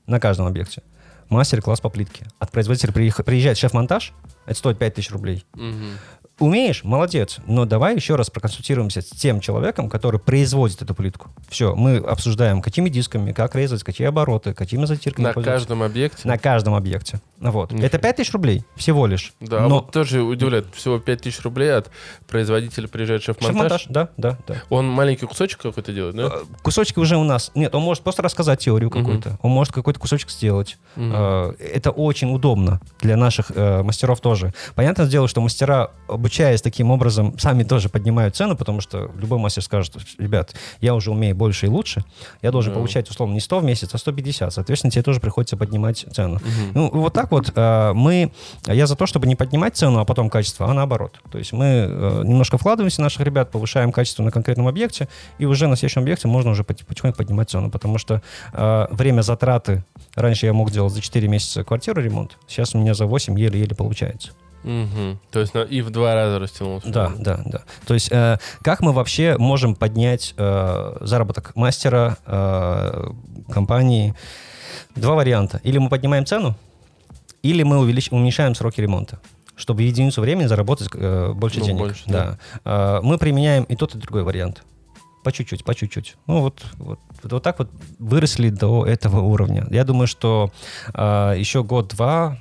на каждом объекте мастер-класс по плитке. От производителя приезжает шеф-монтаж, это стоит 5000 рублей. Угу. Умеешь? Молодец. Но давай еще раз проконсультируемся с тем человеком, который производит эту плитку. Все, мы обсуждаем, какими дисками, как резать, какие обороты, какими затирками На каждом объекте? На каждом объекте. Вот. Нифига. Это 5 тысяч рублей всего лишь. Да, Но... вот тоже удивляет. Всего 5 тысяч рублей от производителя приезжает шеф-монтаж. Шеф-монтаж, да, да, да. Он маленький кусочек какой-то делает, да? Э, кусочки уже у нас... Нет, он может просто рассказать теорию какую-то. Угу. Он может какой-то кусочек сделать. Угу. Это очень удобно для наших э, мастеров тоже. Понятное дело, что мастера обучаясь таким образом, сами тоже поднимают цену, потому что любой мастер скажет, ребят, я уже умею больше и лучше, я должен да. получать, условно, не 100 в месяц, а 150. Соответственно, тебе тоже приходится поднимать цену. Угу. Ну, вот так вот э, мы... Я за то, чтобы не поднимать цену, а потом качество, а наоборот. То есть мы э, немножко вкладываемся в наших ребят, повышаем качество на конкретном объекте, и уже на следующем объекте можно уже потихоньку поднимать цену, потому что э, время затраты... Раньше я мог делать за 4 месяца квартиру ремонт, сейчас у меня за 8 еле-еле получается. Угу. То есть и в два раза растянулся. Да, да, да. То есть э, как мы вообще можем поднять э, заработок мастера, э, компании? Два варианта. Или мы поднимаем цену, или мы увелич... уменьшаем сроки ремонта чтобы в единицу времени заработать э, больше ну, денег. Больше, да. Да. Э, мы применяем и тот, и другой вариант. По чуть-чуть, по чуть-чуть. Ну вот, вот, вот, вот так вот выросли до этого уровня. Я думаю, что э, еще год-два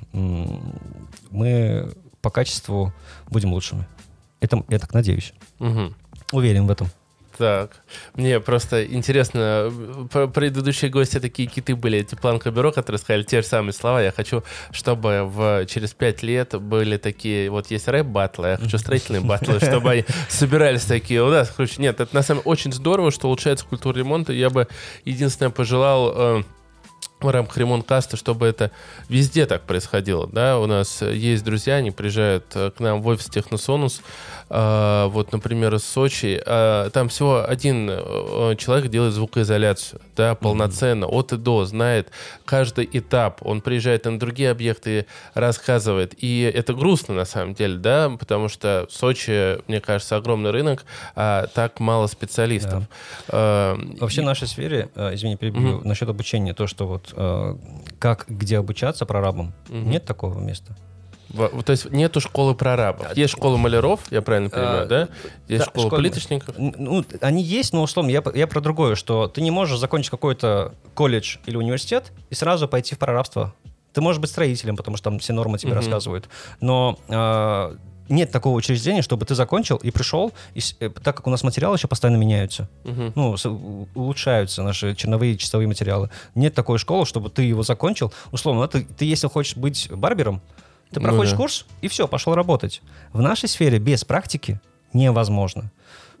мы по качеству будем лучшими. Это, я так надеюсь. Угу. Уверен в этом. Так, мне просто интересно, предыдущие гости такие киты были, эти планка-бюро, которые сказали те же самые слова. Я хочу, чтобы в, через пять лет были такие, вот есть рэп-баттлы, я хочу строительные баттлы, чтобы они собирались такие у нас. Короче, нет, это на самом деле очень здорово, что улучшается культура ремонта. Я бы единственное пожелал э, в рамках ремонт-каста, чтобы это везде так происходило, да, у нас есть друзья, они приезжают э, к нам в офис Техносонус, вот, например, из Сочи, а, там всего один э, человек делает звукоизоляцию, да, полноценно, от и до, знает каждый этап, он приезжает на другие объекты, рассказывает, и это грустно на самом деле, да, потому что в Сочи, мне кажется, огромный рынок, а так мало специалистов. Да. Вообще в нашей сфере, э, извини, перебью, mm-hmm. насчет обучения, то, что вот э, как, где обучаться прорабам, mm-hmm. нет такого места. То есть нету школы прорабов. Есть школа маляров, я правильно понимаю, а, да? Есть да, школа школы... плиточников. Ну, они есть, но условно, я, я про другое, что ты не можешь закончить какой-то колледж или университет и сразу пойти в прорабство. Ты можешь быть строителем, потому что там все нормы тебе угу. рассказывают. Но э, нет такого учреждения, чтобы ты закончил и пришел, и, э, так как у нас материалы еще постоянно меняются, угу. ну, с, улучшаются наши черновые и чистовые материалы. Нет такой школы, чтобы ты его закончил. Условно, ты, ты если хочешь быть барбером, ты ну проходишь ну, да. курс, и все, пошел работать. В нашей сфере без практики невозможно.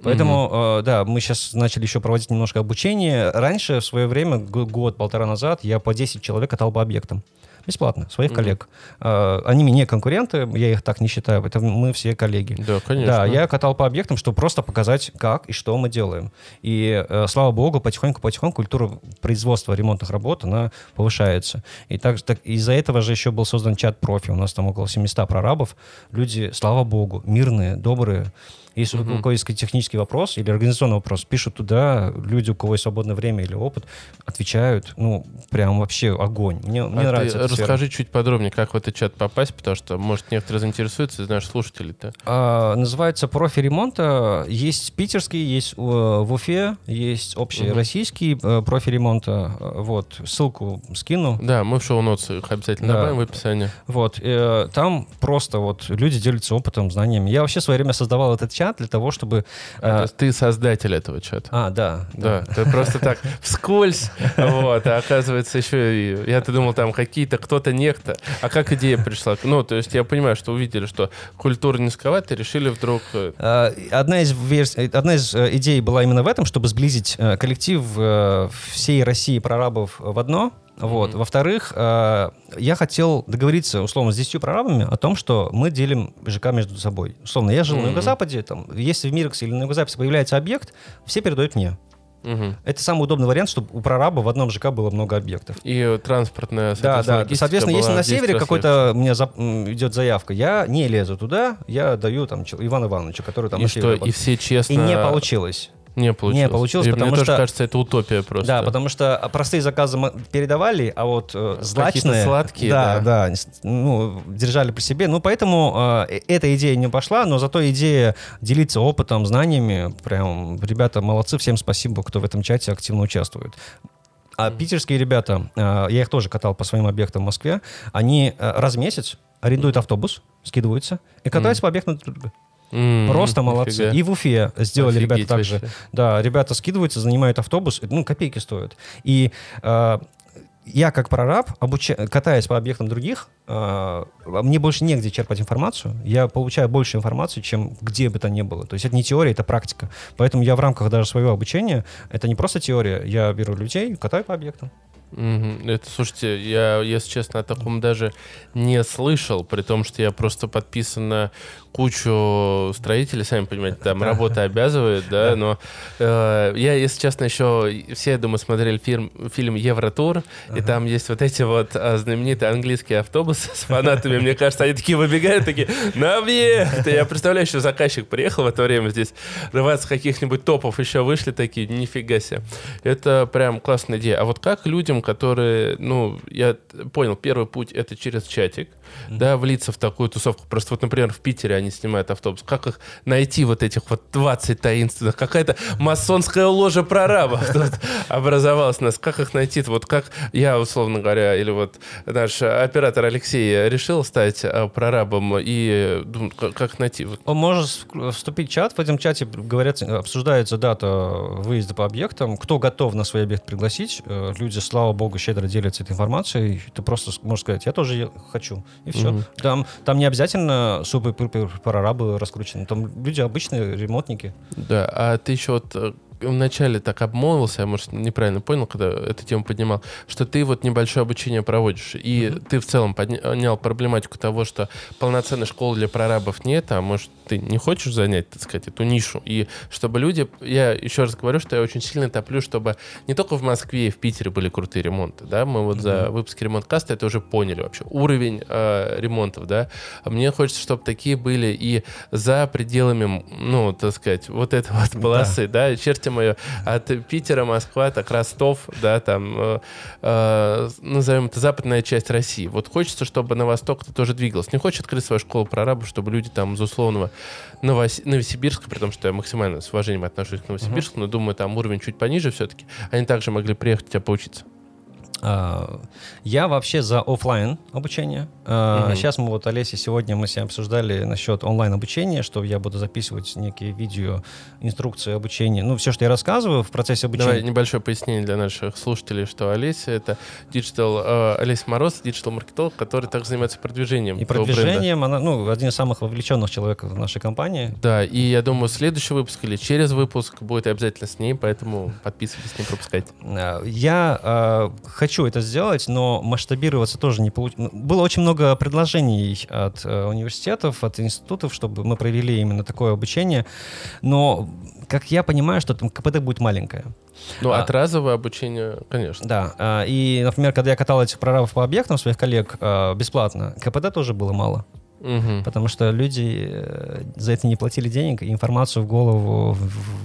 Поэтому, mm-hmm. э, да, мы сейчас начали еще проводить немножко обучение. Раньше, в свое время, год-полтора назад, я по 10 человек катал по объектам бесплатно, своих mm-hmm. коллег. А, они мне конкуренты, я их так не считаю, это мы все коллеги. Да, конечно. Да, я катал по объектам, чтобы просто показать, как и что мы делаем. И, э, слава богу, потихоньку-потихоньку культура производства ремонтных работ, она повышается. И так, так из-за этого же еще был создан чат профи, у нас там около 700 прорабов. Люди, слава богу, мирные, добрые, если mm-hmm. есть технический вопрос или организационный вопрос, пишут туда, люди, у кого есть свободное время или опыт, отвечают. Ну, прям вообще огонь. Мне, мне а нравится. Ты расскажи сфера. чуть подробнее, как в этот чат попасть, потому что, может, некоторые заинтересуются, знаешь, слушатели-то. А, называется профи ремонта. Есть питерский, есть в Уфе, есть общий mm-hmm. российский э, профи ремонта. Вот, ссылку скину. Да, мы в шоу-нотс их обязательно да. добавим в описании. Вот, э, там просто вот люди делятся опытом, знаниями. Я вообще в свое время создавал этот чат для того, чтобы... А, ты создатель этого чата. А, да. Да, да. ты просто так вскользь, вот, а оказывается еще... Я-то думал, там какие-то, кто-то некто. А как идея пришла? Ну, то есть я понимаю, что увидели, что культура низковата, решили вдруг... Э, а, одна из, верс... Одна из э, идей была именно в этом, чтобы сблизить э, коллектив всей России прорабов в одно, вот. Mm-hmm. Во-вторых, э, я хотел договориться, условно, с 10 прорабами о том, что мы делим ЖК между собой. Условно, я жил mm-hmm. на Юго-Западе, там, если в Мирексе или на Юго-Западе появляется объект, все передают мне. Угу. Это самый удобный вариант, чтобы у прораба в одном ЖК было много объектов. И транспортная, Да, да. Соответственно, если на севере какой-то у меня за, идет заявка, я не лезу туда, я даю там Ивану Ивановичу, который там и что, И все честно... И не получилось. Не получилось. Не получилось, и потому мне что... тоже кажется, это утопия просто. Да, потому что простые заказы передавали, а вот э, злачные... сладкие, да. Да, да, ну, держали при себе. Ну, поэтому э, эта идея не пошла, но зато идея делиться опытом, знаниями, прям, ребята молодцы, всем спасибо, кто в этом чате активно участвует. А питерские ребята, э, я их тоже катал по своим объектам в Москве, они э, раз в месяц арендуют автобус, скидываются и катаются mm. по объектам друг друга. Mm, Просто молодцы. Офига. И в Уфе сделали Офигеть ребята также. Вообще. Да, ребята скидываются, занимают автобус, ну, копейки стоят. И э, я как прораб, обуча... катаясь по объектам других, э, мне больше негде черпать информацию. Я получаю больше информации, чем где бы то ни было. То есть это не теория, это практика. Поэтому я в рамках даже своего обучения, это не просто теория, я беру людей, катаю по объектам. Угу. Это, слушайте, я, если честно, о таком даже не слышал, при том, что я просто подписан на кучу строителей, сами понимаете, там работа обязывает, да, но э, я, если честно, еще все, я думаю, смотрели фильм, фильм Евротур, и там есть вот эти вот а, знаменитые английские автобусы с фанатами, мне кажется, они такие выбегают, такие, на объект! Я представляю, что заказчик приехал в это время здесь, 20 каких-нибудь топов еще вышли такие, нифига себе. Это прям классная идея. А вот как людям, которые, ну, я понял, первый путь это через чатик, да, влиться в такую тусовку. Просто вот, например, в Питере они снимают автобус. Как их найти, вот этих вот 20 таинственных? Какая-то масонская ложа прорабов тут образовалась у нас. Как их найти? Вот как я, условно говоря, или вот наш оператор Алексей решил стать э, прорабом и думаю, как найти? Он может вступить в чат. В этом чате говорят, обсуждается дата выезда по объектам. Кто готов на свой объект пригласить? Э, люди, слава богу, щедро делятся этой информацией. Ты просто можешь сказать, я тоже хочу. И все. Mm-hmm. Там, там не обязательно супер-пупер прорабы раскручены. Там люди обычные, ремонтники. Да, а ты еще вот э, вначале так обмолвился, я, может, неправильно понял, когда эту тему поднимал, что ты вот небольшое обучение проводишь, и mm-hmm. ты в целом поднял проблематику того, что полноценной школы для прорабов нет, а может, ты не хочешь занять, так сказать, эту нишу, и чтобы люди, я еще раз говорю, что я очень сильно топлю, чтобы не только в Москве и в Питере были крутые ремонты, да, мы вот mm-hmm. за выпуски ремонт-каста это уже поняли вообще, уровень э, ремонтов, да, мне хочется, чтобы такие были и за пределами, ну, так сказать, вот этой вот полосы, да, да черти мою, от Питера, Москва, так Ростов, да, там, э, э, назовем это западная часть России. Вот хочется, чтобы на восток это тоже двигалось. Не хочет открыть свою школу прорабов, чтобы люди там из условного Новос... Новосибирска, при том, что я максимально с уважением отношусь к Новосибирску, uh-huh. но думаю, там уровень чуть пониже все-таки, они также могли приехать у тебя поучиться. А, я вообще за офлайн обучение. Mm-hmm. Сейчас мы вот, Олеся, сегодня мы с ней обсуждали насчет онлайн обучения, что я буду записывать некие видео, инструкции обучения. Ну, все, что я рассказываю в процессе обучения. Давай небольшое пояснение для наших слушателей, что Олеся — это digital, э, Олеся Мороз, digital-маркетолог, который также занимается продвижением. И продвижением, она, ну, один из самых вовлеченных человеков в нашей компании. Да, и я думаю, следующий выпуск или через выпуск будет обязательно с ней, поэтому подписывайтесь, не пропускайте. А, я э, хочу это сделать, но масштабироваться тоже не получилось. Было очень много предложений от э, университетов, от институтов, чтобы мы провели именно такое обучение, но, как я понимаю, что там КПД будет маленькое. Ну, а, от разового обучения, конечно. Да. А, и, например, когда я катал этих прорабов по объектам своих коллег а, бесплатно, КПД тоже было мало. Угу. Потому что люди э, за это не платили денег, и информацию в голову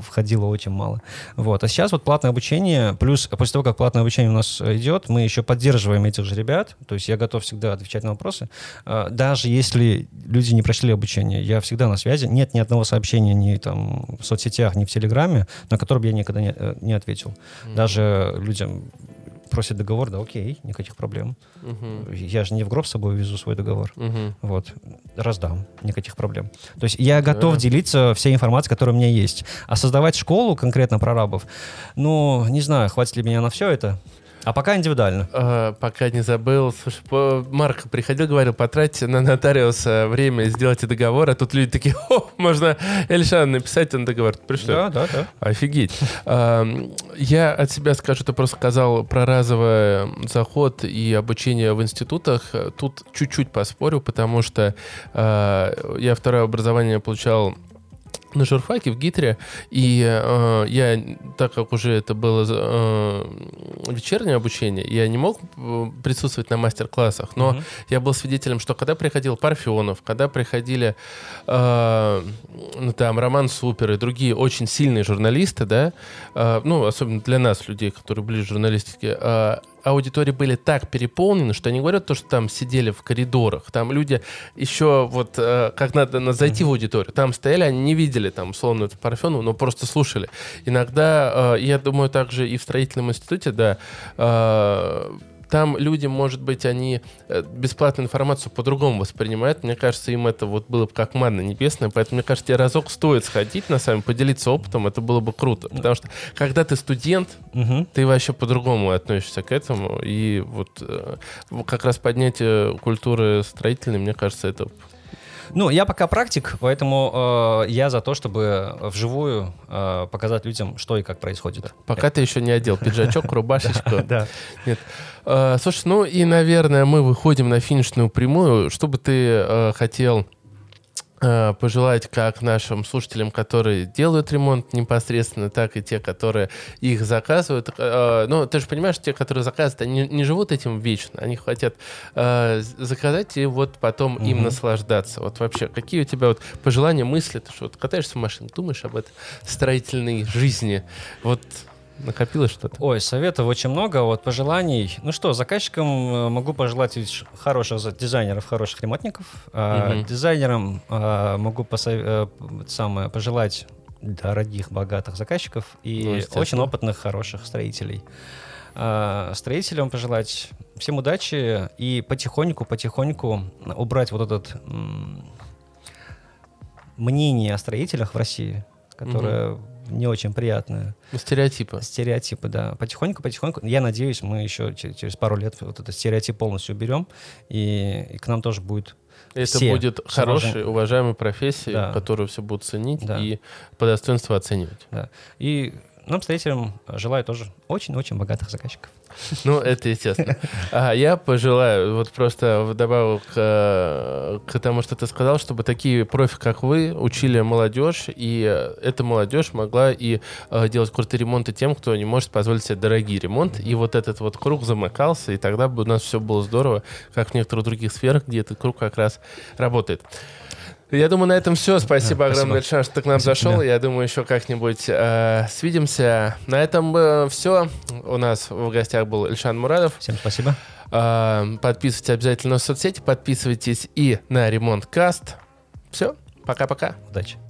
входило очень мало. Вот. А сейчас вот платное обучение, плюс после того, как платное обучение у нас идет, мы еще поддерживаем этих же ребят, то есть я готов всегда отвечать на вопросы. А, даже если люди не прошли обучение, я всегда на связи. Нет ни одного сообщения ни там в соцсетях, ни в Телеграме, на которое бы я никогда не, э, не ответил. Угу. Даже людям просит договор, да, окей, никаких проблем. Угу. Я же не в гроб с собой везу свой договор. Угу. Вот, раздам, никаких проблем. То есть я готов да. делиться всей информацией, которая у меня есть. А создавать школу конкретно прорабов, ну, не знаю, хватит ли меня на все это. А пока индивидуально. А, пока не забыл. Слушай, по... Марк приходил, говорил, потратьте на нотариуса время, сделайте договор, а тут люди такие, о, можно Эльшан написать на договор. Пришло. Да, да, да. Офигеть. А, я от себя скажу, ты просто сказал про разовый заход и обучение в институтах. Тут чуть-чуть поспорю, потому что а, я второе образование получал на журфаке в Гитре, и э, я, так как уже это было э, вечернее обучение, я не мог э, присутствовать на мастер-классах, но mm-hmm. я был свидетелем, что когда приходил Парфенов, когда приходили э, ну, там Роман Супер и другие очень сильные журналисты, да, э, ну, особенно для нас, людей, которые ближе к журналистике, э, аудитории были так переполнены, что они говорят то, что там сидели в коридорах. Там люди еще вот э, как надо зайти mm-hmm. в аудиторию. Там стояли, они не видели там условно эту Парфенову, но просто слушали. Иногда, э, я думаю, также и в строительном институте, да, э, там люди, может быть, они э, бесплатную информацию по-другому воспринимают. Мне кажется, им это вот было бы как манна небесная. Поэтому, мне кажется, тебе разок стоит сходить на самом поделиться опытом. Это было бы круто. Потому что, когда ты студент, угу. ты вообще по-другому относишься к этому. И вот э, как раз поднятие культуры строительной, мне кажется, это ну, я пока практик, поэтому э, я за то, чтобы вживую э, показать людям, что и как происходит. Пока ты еще не одел пиджачок, рубашечку. Да. Нет. Э, слушай, ну и, наверное, мы выходим на финишную прямую. Что бы ты э, хотел пожелать как нашим слушателям, которые делают ремонт непосредственно, так и те, которые их заказывают. Э, ну, ты же понимаешь, те, которые заказывают, они не живут этим вечно. Они хотят э, заказать и вот потом угу. им наслаждаться. Вот вообще, какие у тебя вот пожелания, мысли? Ты что, вот катаешься в машине, думаешь об этой строительной жизни? Вот Накопилось что-то? Ой, советов очень много, вот пожеланий. Ну что, заказчикам э, могу пожелать хороших дизайнеров, хороших ремонтников. Угу. Дизайнерам а, могу посов... Э, самое, пожелать дорогих, богатых заказчиков и ну, очень опытных, хороших строителей. А, строителям пожелать всем удачи и потихоньку-потихоньку убрать вот этот мнение о строителях в России, которое угу. Не очень приятное. Стереотипы. Стереотипы, да. Потихоньку-потихоньку. Я надеюсь, мы еще через пару лет вот этот стереотип полностью уберем, и, и к нам тоже будет это все будет хорошей, уважаемой профессией, да. которую все будут ценить да. и по достоинству оценивать. Да. И нам, строителям, желаю тоже очень-очень богатых заказчиков. Ну, это естественно. А я пожелаю, вот просто вдобавок к, к тому, что ты сказал, чтобы такие профи, как вы, учили молодежь, и эта молодежь могла и э, делать крутые ремонты тем, кто не может позволить себе дорогие ремонты. И вот этот вот круг замыкался, и тогда бы у нас все было здорово, как в некоторых других сферах, где этот круг как раз работает. Я думаю, на этом все. Спасибо да, огромное, спасибо. что ты к нам спасибо зашел. Тебе. Я думаю, еще как-нибудь э, свидимся. На этом э, все. У нас в гостях был Ильшан Мурадов. Всем спасибо. Э, подписывайтесь обязательно на соцсети, подписывайтесь и на Ремонт Каст. Все. Пока-пока. Удачи.